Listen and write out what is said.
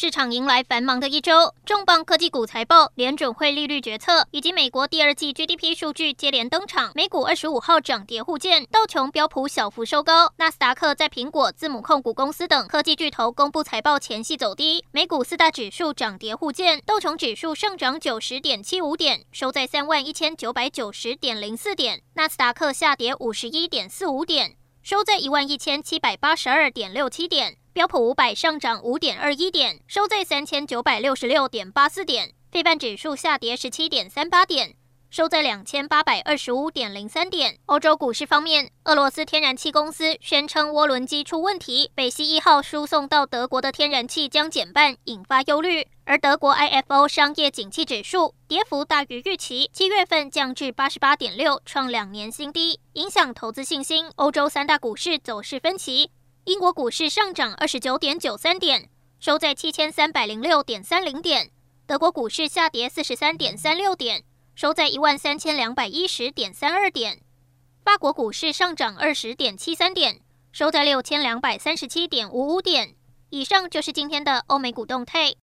市场迎来繁忙的一周，重磅科技股财报、联准会利率决策以及美国第二季 GDP 数据接连登场。美股二十五号涨跌互见，道琼标普小幅收高，纳斯达克在苹果、字母控股公司等科技巨头公布财报前夕走低。美股四大指数涨跌互见，道琼指数上涨九十点七五点，收在三万一千九百九十点零四点；纳斯达克下跌五十一点四五点，收在一万一千七百八十二点六七点。标普五百上涨五点二一点，收在三千九百六十六点八四点。费半指数下跌十七点三八点，收在两千八百二十五点零三点。欧洲股市方面，俄罗斯天然气公司宣称涡轮机出问题，北溪一号输送到德国的天然气将减半，引发忧虑。而德国 IFO 商业景气指数跌幅大于预期，七月份降至八十八点六，创两年新低，影响投资信心。欧洲三大股市走势分歧。英国股市上涨二十九点九三点，收在七千三百零六点三零点。德国股市下跌四十三点三六点，收在一万三千两百一十点三二点。法国股市上涨二十点七三点，收在六千两百三十七点五五点。以上就是今天的欧美股动态。